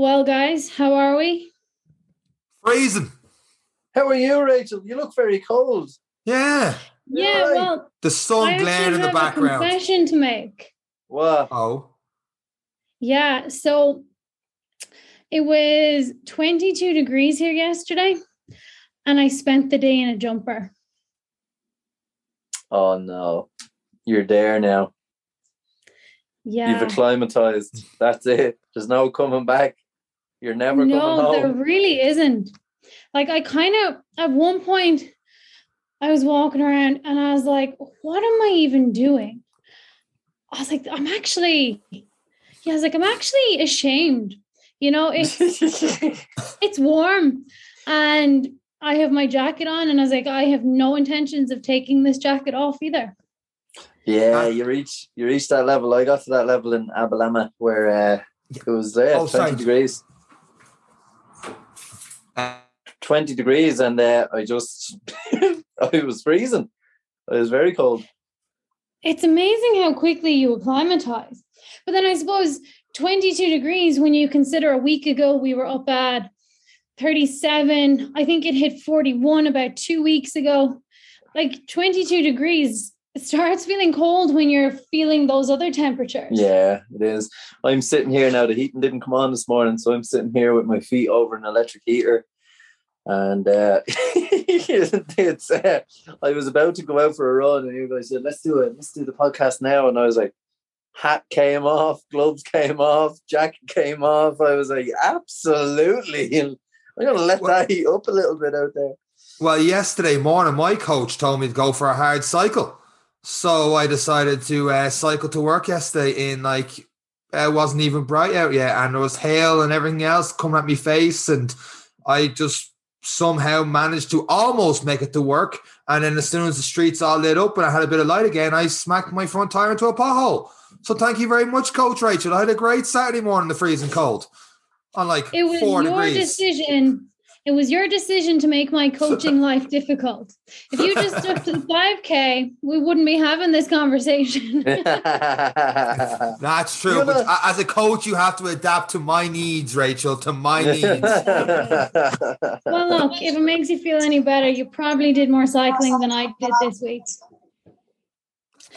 Well, guys, how are we? Freezing. How are you, Rachael? You look very cold. Yeah. Yeah, Right. well, The sun glaring actually in the have a background. confession to make. Wow. Oh. Yeah, so it was 22 degrees here yesterday, and I spent the day in a jumper. Oh no. You're there now. Yeah. You've acclimatized. That's it. There's no coming back. You're never no, coming there really isn't. Like I kind of at one point I was walking around and I was like, what am I even doing? I was like, I'm actually yeah, I was like, I'm actually ashamed. You know, it's it's warm and I have my jacket on and I was like, I have no intentions of taking this jacket off either. yeah, you reach you reach that level. I got to that level in Abilama where uh, it was there Oh, 20 sorry. degrees. Uh, 20 degrees and uh, I just I was freezing. It was very cold. It's amazing how quickly you acclimatize. But then I suppose 22 degrees when you consider a week ago we were up at 37. I think it hit 41 about two weeks ago. Like 22 degrees it starts feeling cold when you're feeling those other temperatures. Yeah, it is. I'm sitting here now. The heating didn't come on this morning, so I'm sitting here with my feet over an electric heater. And uh, it's uh, I was about to go out for a run, and you guys said, "Let's do it. Let's do the podcast now." And I was like, hat came off, gloves came off, jacket came off. I was like, absolutely. And I'm gonna let Well- that heat up a little bit out there. Well, yesterday morning, my coach told me to go for a hard cycle. So I decided to uh, cycle to work yesterday in like, it wasn't even bright out yet. And there was hail and everything else coming at me face. And I just somehow managed to almost make it to work. And then as soon as the streets all lit up and I had a bit of light again, I smacked my front tire into a pothole. So thank you very much, Coach Rachael. I had a great Saturday morning in the freezing cold on like It was four your degrees. decision. It was your decision to make my coaching life difficult. If you just stuck to the 5K, we wouldn't be having this conversation. That's true. You're But as a coach, you have to adapt to my needs, Rachael, to my needs. well, look, if it makes you feel any better, you probably did more cycling than I did this week.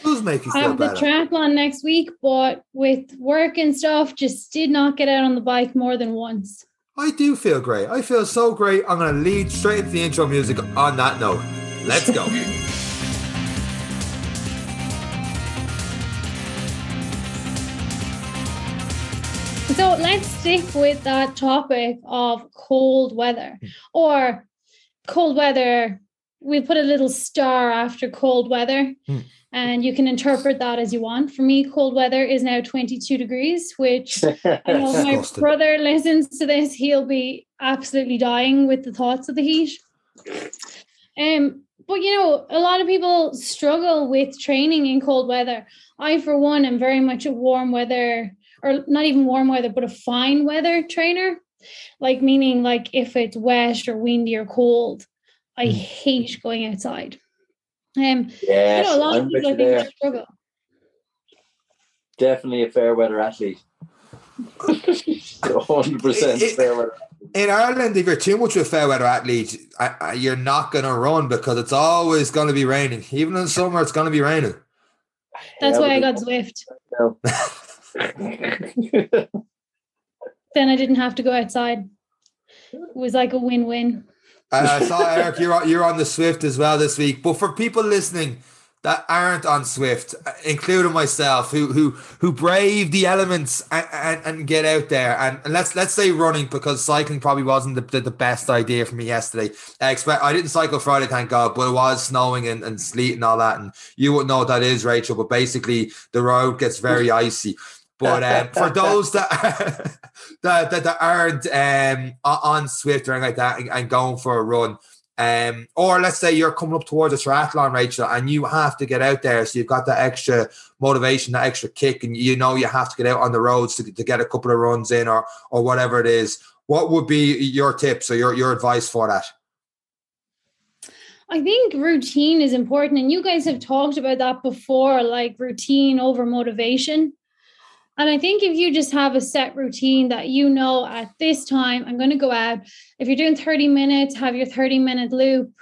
Who's making I you feel have the better? triathlon next week, but with work and stuff, just did not get out on the bike more than once. I do feel great. I feel so great. I'm going to lead straight into the intro music on that note. Let's go. So let's stick with that topic of cold weather or cold weather. We put a little star after cold weather, Hmm. And you can interpret that as you want. For me, cold weather is now 22 degrees, which I know if my brother listens to this, he'll be absolutely dying with the thoughts of the heat. Um, but you know, a lot of people struggle with training in cold weather. I, for one, am very much a warm weather, or not even warm weather, but a fine weather trainer. Like meaning, like if it's wet or windy or cold, I Mm. hate going outside. Um, yes, you know, a lot I'm of people I think there. struggle. Definitely a fair weather athlete. 100% It- fair weather. In Ireland, if you're too much of a fair weather athlete, I, I, you're not going to run because it's always going to be raining. Even in summer, it's going to be raining. That's Yeah, why I got Zwift. Then I didn't have to go outside. It was like a win-win. And I saw Eric, you're on, you're on the Zwift as well this week. But for people listening that aren't on Zwift, including myself, who who who brave the elements and, and, and get out there, and, and let's let's say running because cycling probably wasn't the, the, the best idea for me yesterday. I expect I didn't cycle Friday, thank God, but it was snowing and, and sleet and all that, and you wouldn't know what that is, Rachael. But basically, the road gets very icy. But um, for those that that, that that aren't um, on Zwift or anything like that and, and going for a run, um, or let's say you're coming up towards a triathlon, Rachael, and you have to get out there, so you've got that extra motivation, that extra kick, and you know you have to get out on the roads to, to get a couple of runs in, or or whatever it is. What would be your tips or your your advice for that? I think routine is important, and you guys have talked about that before, like routine over motivation. And I think if you just have a set routine that you know at this time, I'm going to go out. If you're doing 30 minutes, have your 30 minute loop.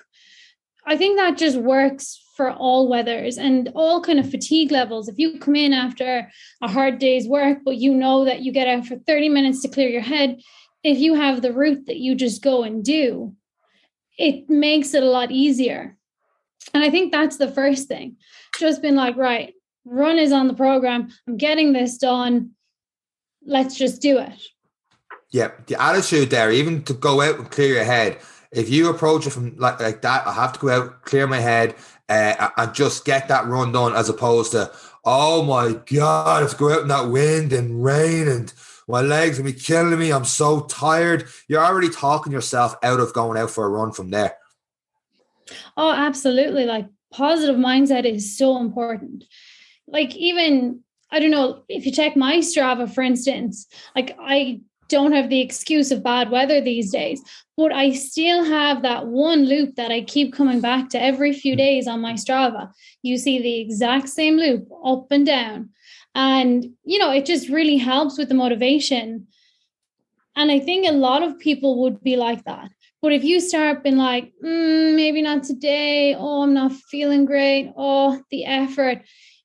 I think that just works for all weathers and all kind of fatigue levels. If you come in after a hard day's work, but you know that you get out for 30 minutes to clear your head, if you have the route that you just go and do, it makes it a lot easier. And I think that's the first thing. Just been like, right, run is on the program. I'm getting this done. Let's just do it. Yeah, the attitude there, even to go out and clear your head. If you approach it from like, like that, I have to go out, clear my head, uh, and just get that run done, as opposed to, oh my god, I have to go out in that wind and rain and my legs will be killing me. I'm so tired. You're already talking yourself out of going out for a run from there. Oh, absolutely. Like positive mindset is so important. Like even I don't know if you check my Strava, for instance, like I don't have the excuse of bad weather these days, but I still have that one loop that I keep coming back to every few days on my Strava. You see the exact same loop up and down. And, you know, it just really helps with the motivation. And I think a lot of people would be like that. But if you start being like, mm, maybe not today, oh, I'm not feeling great, oh, the effort,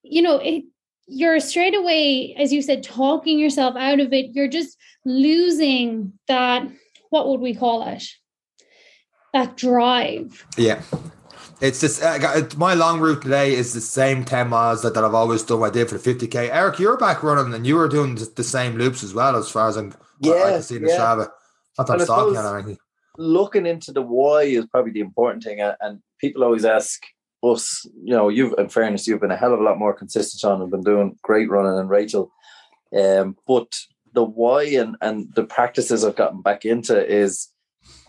you know, it, you're straight away, as you said, talking yourself out of it. You're just losing that, what would we call it? That drive. Yeah. It's just uh, my long route today is the same 10 miles that, that I've always done. I did for the 50k. Eric, you're back running and you were doing the same loops as well, as far as I'm, yeah, I can see the yeah. Strava. Not that I'm stalking or anything. Looking into the why is probably the important thing. And people always ask us, you know, you've, in fairness, you've been a hell of a lot more consistent on and been doing great running and Rachael. Um, but the why and, and the practices I've gotten back into is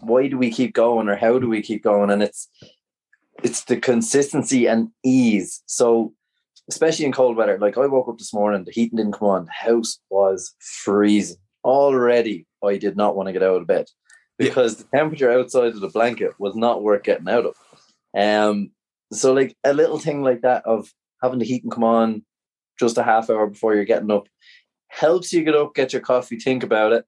why do we keep going or how do we keep going? And it's, it's the consistency and ease. So, especially in cold weather, like I woke up this morning, the heating didn't come on, the house was freezing. Already, I did not want to get out of bed because yeah. the temperature outside of the blanket was not worth getting out of. Um, so like a little thing like that of having the heat and come on just a half hour before you're getting up helps you get up, get your coffee, think about it.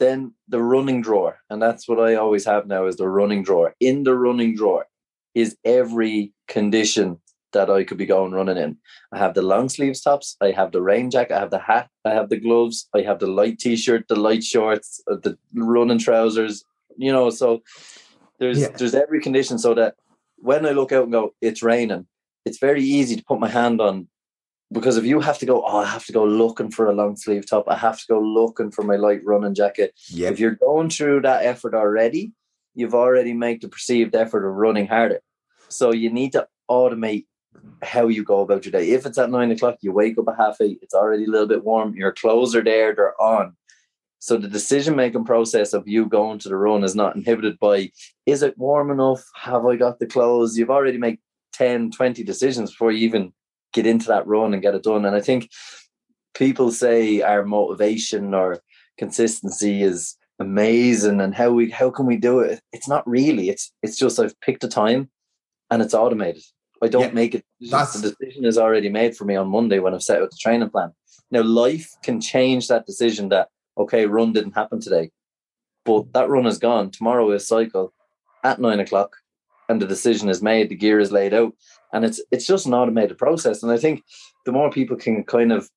Then the running drawer, and that's what I always have now is the running drawer. In the running drawer, is every condition that I could be going running in. I have the long sleeves tops, I have the rain jacket, I have the hat, I have the gloves, I have the light t-shirt, the light shorts, uh, the running trousers, you know, so there's yeah. there's every condition so that when I look out and go, it's raining, it's very easy to put my hand on because if you have to go, oh, I have to go looking for a long sleeve top, I have to go looking for my light running jacket. Yep. If you're going through that effort already, you've already made the perceived effort of running harder. So you need to automate how you go about your day. If it's at nine o'clock, you wake up at half eight, it's already a little bit warm, your clothes are there, they're on. So the decision making process of you going to the run is not inhibited by is it warm enough? Have I got the clothes? You've already made 10, 20 decisions before you even get into that run and get it done. And I think people say our motivation or consistency is amazing and how we how can we do it it's not really it's it's just i've picked a time and it's automated i don't yeah, make it that's the decision is already made for me on monday when i've set out the training plan now life can change that decision that okay run didn't happen today but that run is gone tomorrow is cycle at nine o'clock and the decision is made the gear is laid out and it's it's just an automated process and i think the more people can kind of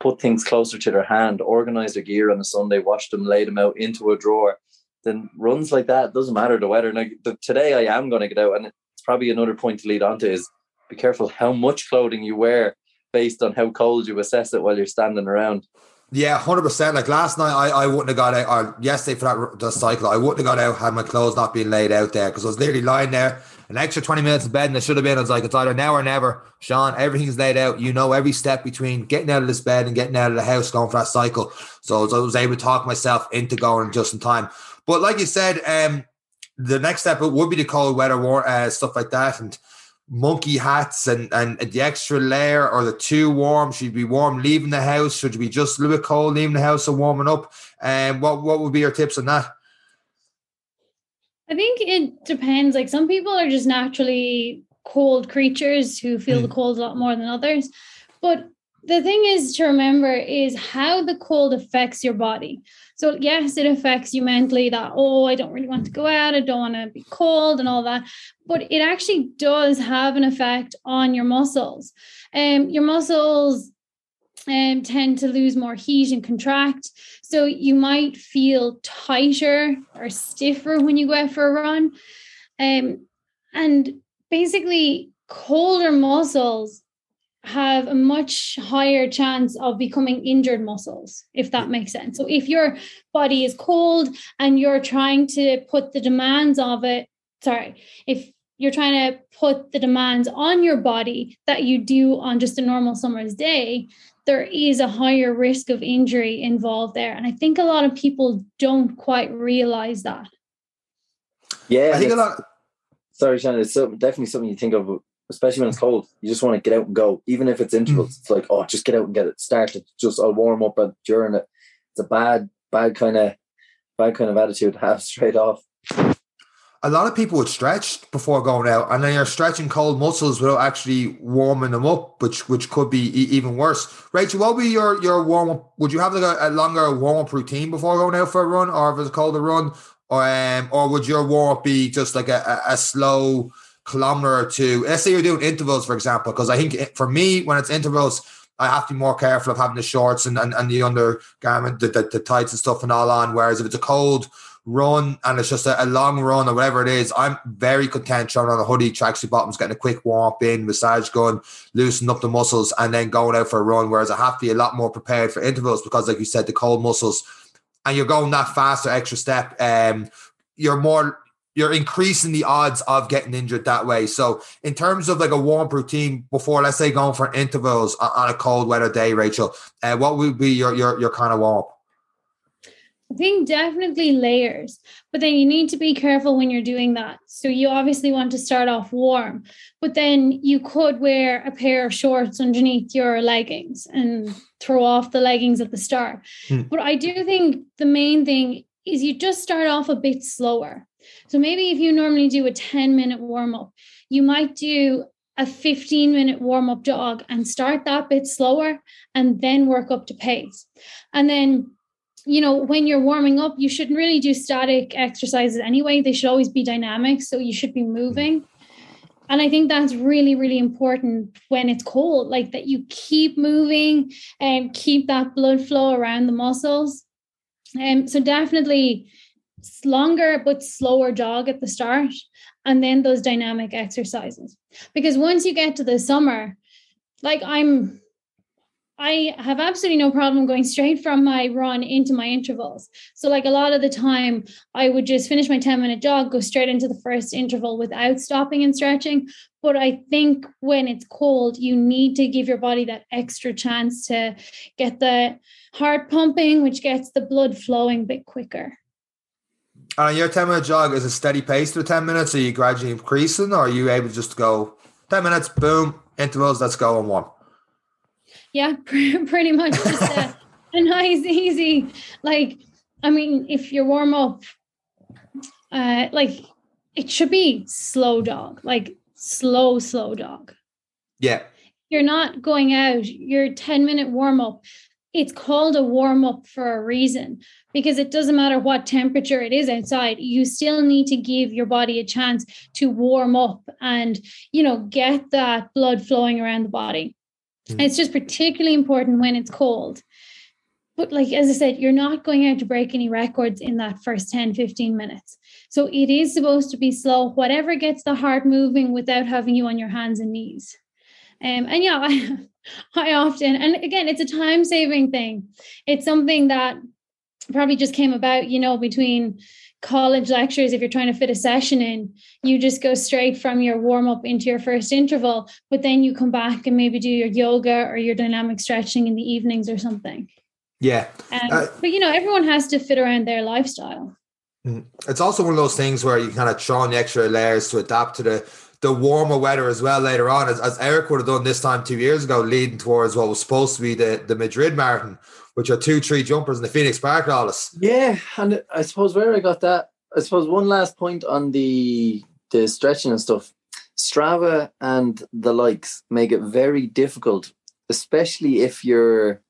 put things closer to their hand, organize their gear on a Sunday, wash them, lay them out into a drawer, then runs like that doesn't matter the weather. Now, today I am going to get out, and it's probably another point to lead on to is be careful how much clothing you wear based on how cold you assess it while you're standing around. Yeah, hundred percent. Like last night, I, I wouldn't have got out. Or yesterday for that the cycle, I wouldn't have got out had my clothes not been laid out there because I was literally lying there an extra 20 minutes in bed and it should have been. I was like, it's either now or never. Seán, everything's laid out. You know every step between getting out of this bed and getting out of the house, going for that cycle. So I was able to talk myself into going just in time. But like you said, um, the next step would be the cold weather war, uh, stuff like that. And monkey hats and, and the extra layer or the too warm? Should be warm leaving the house? Should be just a little bit cold leaving the house and warming up? And um, what, what would be your tips on that? I think it depends. Like some people are just naturally cold creatures who feel mm. the cold a lot more than others. But the thing is to remember is how the cold affects your body. So, yes, it affects you mentally that, oh, I don't really want to go out, I don't want to be cold and all that. But it actually does have an effect on your muscles. Um, your muscles um, tend to lose more heat and contract. So you might feel tighter or stiffer when you go out for a run. Um, and basically, colder muscles have a much higher chance of becoming injured muscles, if that makes sense. So, if your body is cold and you're trying to put the demands of it, sorry, if you're trying to put the demands on your body that you do on just a normal summer's day, there is a higher risk of injury involved there. And I think a lot of people don't quite realize that. Yeah, I think a lot. Sorry, Shannon. It's so, definitely something you think of, especially when it's cold. You just want to get out and go, even if it's intervals. It's like, oh, just get out and get it started. Just I'll warm up during it. It's a bad, bad kind of, bad kind of attitude to have straight off. A lot of people would stretch before going out, and then you're stretching cold muscles without actually warming them up, which which could be e- even worse. Rachael, what would be your your warm up? Would you have like a, a longer warm up routine before going out for a run, or if it's cold a colder run, or um, or would your warm up be just like a, a, a slow kilometer or two? Let's say you're doing intervals, for example, because I think for me, when it's intervals, I have to be more careful of having the shorts and, and, and the undergarment, the, the, the tights and stuff and all on. Whereas if it's a cold run and it's just a, a long run or whatever it is, I'm very content throwing on a hoodie, tracksuit bottoms, getting a quick warm up in, massage gun, loosening up the muscles, and then going out for a run. Whereas I have to be a lot more prepared for intervals because, like you said, the cold muscles and you're going that faster extra step, um, you're more you're increasing the odds of getting injured that way. So, in terms of like a warm routine before, let's say going for intervals on a cold weather day, Rachael, uh, what would be your your your kind of warm up? I think definitely layers, but then you need to be careful when you're doing that. So you obviously want to start off warm, but then you could wear a pair of shorts underneath your leggings and throw off the leggings at the start. Hmm. But I do think the main thing is you just start off a bit slower. So maybe if you normally do a 10 minute warm up, you might do a 15 minute warm up jog and start that bit slower and then work up to pace. And then you know, when you're warming up, you shouldn't really do static exercises anyway. They should always be dynamic. So you should be moving. And I think that's really, really important when it's cold, like that you keep moving and keep that blood flow around the muscles. And um, so definitely longer but slower jog at the start and then those dynamic exercises. Because once you get to the summer, like I'm I have absolutely no problem going straight from my run into my intervals. So, like a lot of the time, I would just finish my 10 minute jog, go straight into the first interval without stopping and stretching. But I think when it's cold, you need to give your body that extra chance to get the heart pumping, which gets the blood flowing a bit quicker. And your 10 minute jog is a steady pace to 10 minutes? Are you gradually increasing or are you able to just go 10 minutes, boom, intervals, let's go on one? Yeah, pretty much just a, a nice, easy, like, I mean, if you warm up, uh, like it should be slow dog, like slow, slow dog. Yeah. You're not going out, your 10 minute warm up. It's called a warm up for a reason because it doesn't matter what temperature it is outside. You still need to give your body a chance to warm up and, you know, get that blood flowing around the body. Mm. It's just particularly important when it's cold. But like as I said, you're not going out to break any records in that first 10, 15 minutes. So it is supposed to be slow, whatever gets the heart moving without having you on your hands and knees. Um, and yeah, I, I often, and again, it's a time saving thing. It's something that probably just came about, you know, between college lectures, if you're trying to fit a session in, you just go straight from your warm up into your first interval, but then you come back and maybe do your yoga or your dynamic stretching in the evenings or something. Yeah. Um, uh, but you know, everyone has to fit around their lifestyle. Mm. It's also one of those things where you kind of throw on the extra layers to adapt to the the warmer weather as well later on, as, as Eric would have done this time two years ago, leading towards what was supposed to be the, the Madrid Marathon, which are two, three jumpers in the Phoenix Park, Lawless. Yeah, and I suppose where I got that, I suppose one last point on the the stretching and stuff. Strava and the likes make it very difficult, especially if you're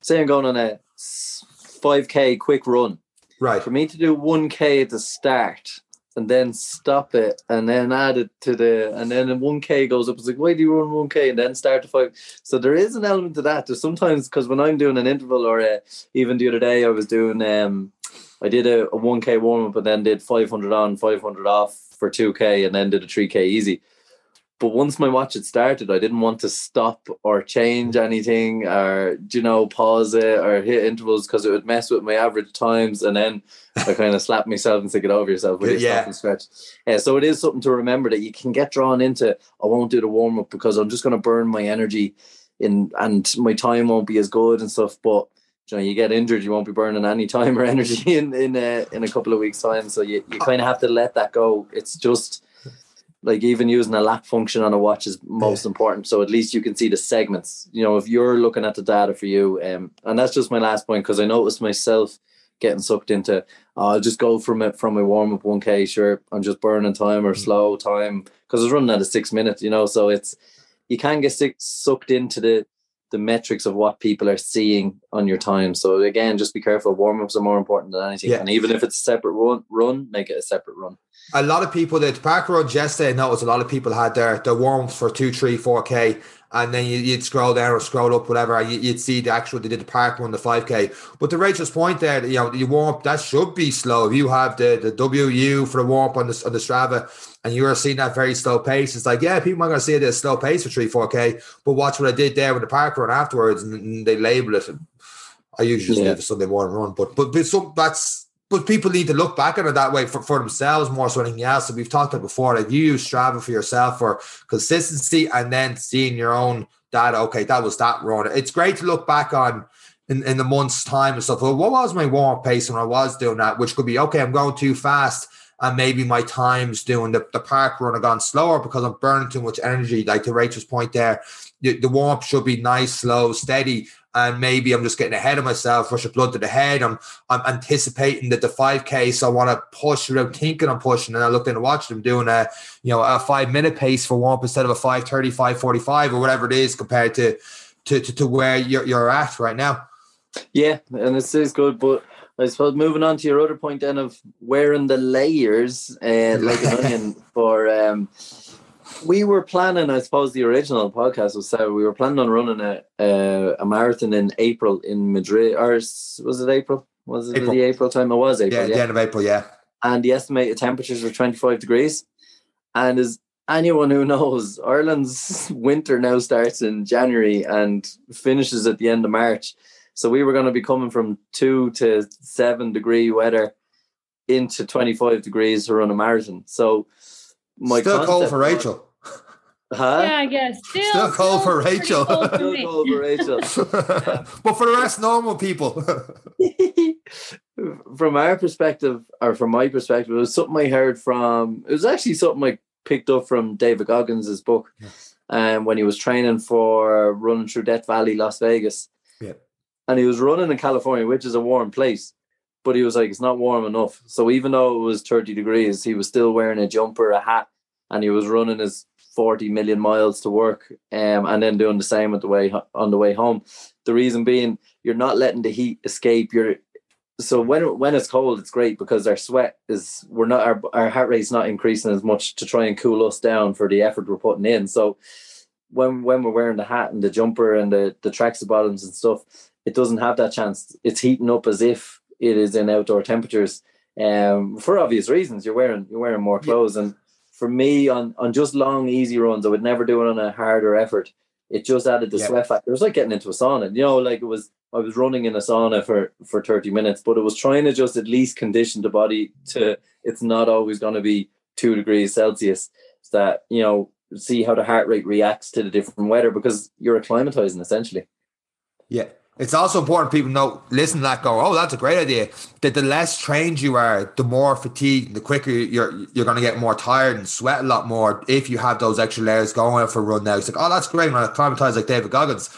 say I'm going on a 5k quick run. Right. For me to do 1k at the start and then stop it and then add it to the and then the 1k goes up. It's like, why do you run 1k and then start to five? So there is an element to that. There's sometimes because when I'm doing an interval or uh, even the other day I was doing um I did a, a 1k warm up and then did 500 on, 500 off for 2k and then did a 3k easy but once my watch had started, I didn't want to stop or change anything or, you know, pause it or hit intervals because it would mess with my average times. And then I kind of slapped myself and said, get over yourself with Yeah. your stop and stretch. Yeah, so it is something to remember that you can get drawn into, I won't do the warm up because I'm just going to burn my energy in and my time won't be as good and stuff. But, you know, you get injured, you won't be burning any time or energy in in a, in a couple of weeks' time. So you, you oh. kind of have to let that go. It's just like even using a lap function on a watch is most important. So at least you can see the segments. You know, if you're looking at the data for you, um, and that's just my last point because I noticed myself getting sucked into. oh, I'll just go from it from my warm up one k. Sure, I'm just burning time or slow time because I was running at a six minutes. You know, so it's you can get sick, sucked into the the metrics of what people are seeing on your time. So again, just be careful. Warm ups are more important than anything. Yeah. And even if it's a separate run, run make it a separate run. a lot of people that park runs yesterday, I noticed a lot of people had their their warm for two, three, four k, and then you, you'd scroll down or scroll up, whatever, you, you'd see the actual they did the park run, the five k. But the Rachael's point there, you know, you warm up that should be slow. If you have the the WU for the warm up on the on the Strava, and you are seeing that very slow pace, it's like yeah, people are going to see it as slow pace for three, four k. But watch what I did there with the park run afterwards, and, they label it. I usually just Yeah. leave a Sunday morning run, but but, but some that's but people need to look back at it that way for, for themselves more so than anything else. So we've talked about before, like you Strava for yourself for consistency and then seeing your own data. Okay, that was that run. It's great to look back on in, in the month's time and stuff. Well, what was my warm pace when I was doing that? Which could be okay, I'm going too fast. And maybe my times doing the, the park run have gone slower because I'm burning too much energy. Like to Rachael's point there, the, the warm should be nice, slow, steady. And maybe I'm just getting ahead of myself, rush of blood to the head. I'm I'm anticipating that the 5K, so I want to push without thinking I'm pushing. And I looked in and watched them doing a you know a five minute pace for one instead of a 530, 545 or whatever it is compared to to, to, to where you're, you're at right now. Yeah, and it is good, but I suppose moving on to your other point then of wearing the layers uh, like an onion for um we were planning, I suppose the original podcast was said we were planning on running a a, a marathon in April in Madrid or was it April? Was it April. the April time? It was Yeah, April, at yeah. the end of April, yeah. And the estimated temperatures were 25 degrees. And as anyone who knows, Ireland's winter now starts in January and finishes at the end of March. So we were going to be coming from two to seven degree weather into 25 degrees to run a marathon. So my Still cold for Rachael. Huh? Yeah, I guess. Still, Still cold for Rachael. cold for Still me. cold for Rachael. but for the rest, normal people. from our perspective, or from my perspective, it was something I heard from. It was actually something I picked up from David Goggins' book, um, when he was training for running through Death Valley, Las Vegas. Yeah. and he was running in California, which is a warm place. But he was like, it's not warm enough. So even though it was 30 degrees, he was still wearing a jumper, a hat, and he was running his 40 million miles to work um, and then doing the same at the way on the way home. The reason being you're not letting the heat escape. You're so when when it's cold, it's great because our sweat is we're not our, our heart rate's not increasing as much to try and cool us down for the effort we're putting in. So when when we're wearing the hat and the jumper and the the tracksuit bottoms and stuff, it doesn't have that chance. It's heating up as if it is in outdoor temperatures. Um, for obvious reasons, you're wearing you're wearing more clothes. And for me, on on just long easy runs, I would never do it on a harder effort. It just added the Yeah. sweat factor. It was like getting into a sauna. You know, like it was. I was running in a sauna for for thirty minutes, but it was trying to just at least condition the body to. It's not always going to be two degrees Celsius. It's that you know see how the heart rate reacts to the different weather because you're acclimatizing essentially. Yeah. It's also important people know, listen to that, go, oh, that's a great idea. That the less trained you are, the more fatigued, the quicker you're you're going to get more tired and sweat a lot more if you have those extra layers going for a run now. It's like, oh, that's great. When I acclimatized like David Goggins,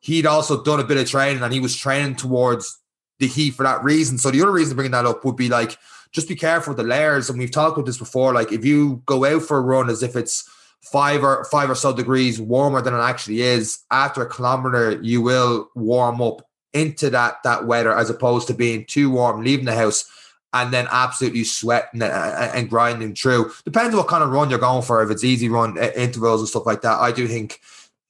he'd also done a bit of training and he was training towards the heat for that reason. So the other reason bringing that up would be like, just be careful with the layers. And we've talked about this before. Like if you go out for a run as if it's five or five or so degrees warmer than it actually is. After a kilometer, you will warm up into that that weather as opposed to being too warm, leaving the house and then absolutely sweating and grinding through. Depends what kind of run you're going for. If it's easy run intervals and stuff like that, I do think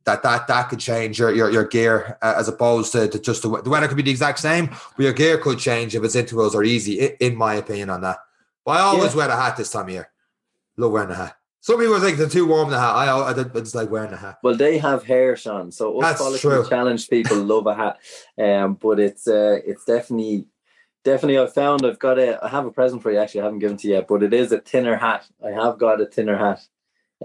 that that that could change your your, your gear uh, as opposed to, to just the, the weather could be the exact same, but your gear could change if its intervals are easy. In my opinion, on that. But I always yeah. wear a hat this time of year. Love wearing a hat. Some people think they're too warm in the hat. I, I, I just like wearing a hat. Well, they have hair, Seán. So us That's true. challenge people love a hat. Um, but it's uh, it's definitely definitely I've found I've got a I have a present for you actually I haven't given to you yet, but it is a thinner hat. I have got a thinner hat.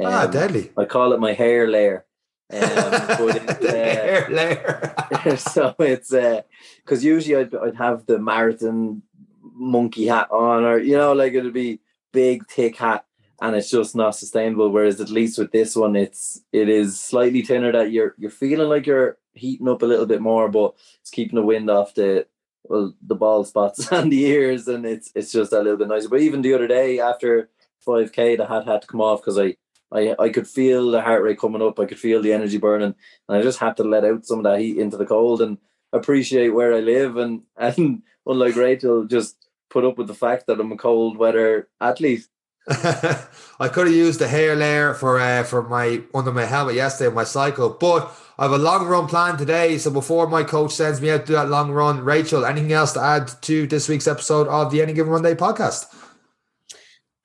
Ah, um, ah, deadly. I call it my hair layer. Um, but it's, uh, hair layer. so it's because uh, usually I'd, I'd have the marathon monkey hat on, or you know, like it'd be big, thick hat, and it's just not sustainable. Whereas at least with this one, it's it is slightly thinner that you're you're feeling like you're heating up a little bit more, but it's keeping the wind off the well the bald spots and the ears, and it's it's just a little bit nicer. But even the other day after 5k, the hat had to come off because I. I, I could feel the heart rate coming up. I could feel the energy burning, and I just had to let out some of that heat into the cold and appreciate where I live. And and unlike Rachael, just put up with the fact that I'm a cold weather athlete. I could have used the hair layer for uh, for my under my helmet yesterday on my cycle, but I have a long run planned today. So before my coach sends me out to do that long run, Rachael, anything else to add to this week's episode of the Any Given Monday podcast?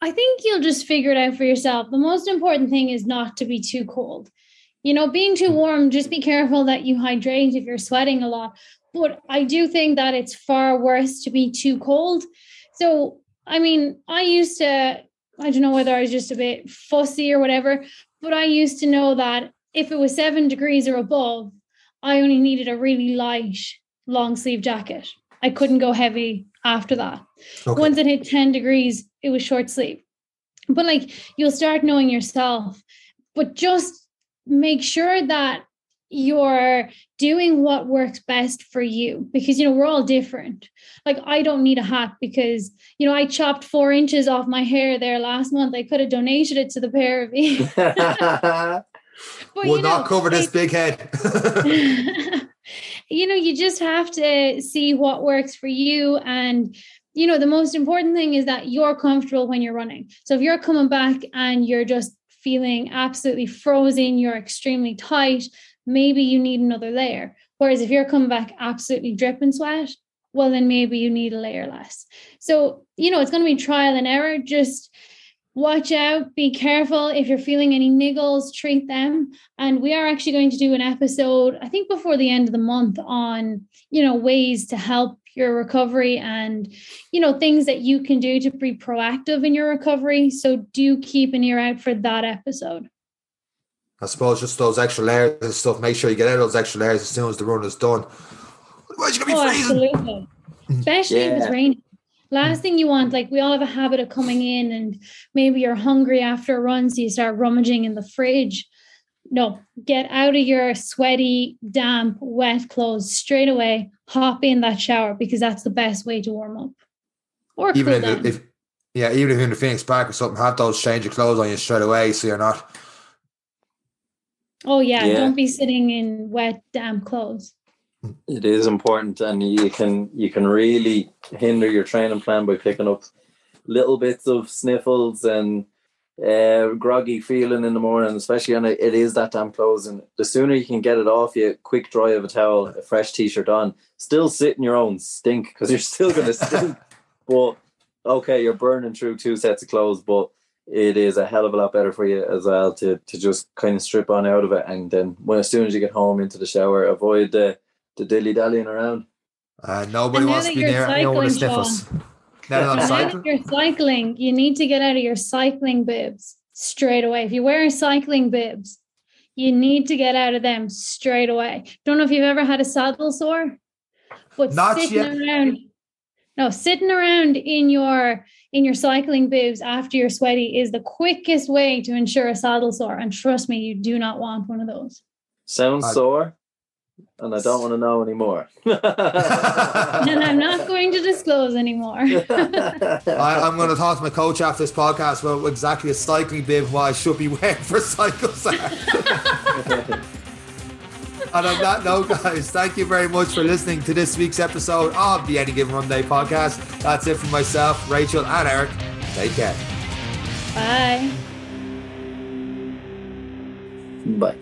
I think you'll just figure it out for yourself. The most important thing is not to be too cold. You know, being too warm, just be careful that you hydrate if you're sweating a lot. But I do think that it's far worse to be too cold. So, I mean, I used to, I don't know whether I was just a bit fussy or whatever, but I used to know that if it was seven degrees or above, I only needed a really light long sleeve jacket. I couldn't go heavy after that. Okay. Once it hit 10 degrees, it was short sleeve. But like you'll start knowing yourself, but just make sure that you're doing what works best for you because you know we're all different. Like i don't need a hat because you know i chopped four inches off my hair there last month. I could have donated it to the pair of you. But, will not know, cover this big head. You know you just have to see what works for you. And you know the most important thing is that you're comfortable when you're running. So if you're coming back and you're just feeling absolutely frozen you're extremely tight maybe you need another layer. Whereas if you're coming back absolutely dripping sweat, well, then maybe you need a layer less. So, you know, it's going to be trial and error. Just watch out, be careful. If you're feeling any niggles, treat them. And we are actually going to do an episode, I think before the end of the month, on, you know, ways to help your recovery and, you know, things that you can do to be proactive in your recovery. So do keep an ear out for that episode. I suppose just those extra layers and stuff. Make sure you get out those extra layers as soon as the run is done. Otherwise, you're gonna be oh, freezing. Absolutely. Mm. Especially yeah. if it's raining. Last thing you want, like we all have a habit of coming in and maybe you're hungry after a run, so you start rummaging in the fridge. No, get out of your sweaty, damp, wet clothes straight away. Hop in that shower because that's the best way to warm up. Or even cool if, if, yeah, even if you're in the Phoenix Park or something, have those change of clothes on you straight away so you're not Oh yeah, yeah, don't be sitting in wet, damp clothes. It is important, and you can you can really hinder your training plan by picking up little bits of sniffles and uh, groggy feeling in the morning, especially on it, it is that damp clothes. And the sooner you can get it off you, quick dry of a towel, a fresh t-shirt on, still sit in your own stink because you're still going to stink. but okay, you're burning through two sets of clothes, but it is a hell of a lot better for you as well to to just kind of strip on out of it and then when as soon as you get home into the shower avoid the the dilly dallying around. Uh, nobody wants to be there cycling, you don't want to sniff us now that you're cycling you need to get out of your cycling bibs straight away. If you're wearing cycling bibs you need to get out of them straight away. Don't know if you've ever had a saddle sore but Not sitting yet. around no sitting around in your in your cycling bibs after you're sweaty is the quickest way to ensure a saddle sore. And trust me, you do not want one of those. Sounds sore. and I don't want to know anymore. and I'm not going to disclose anymore. I, I'm going to talk to my coach after this podcast about exactly a cycling bib why I should be wearing for cycles. And on that note, guys, thank you very much for listening to this week's episode of the Any Given Monday podcast. That's it for myself, Rachael, and Eric. Take care. Bye. Bye.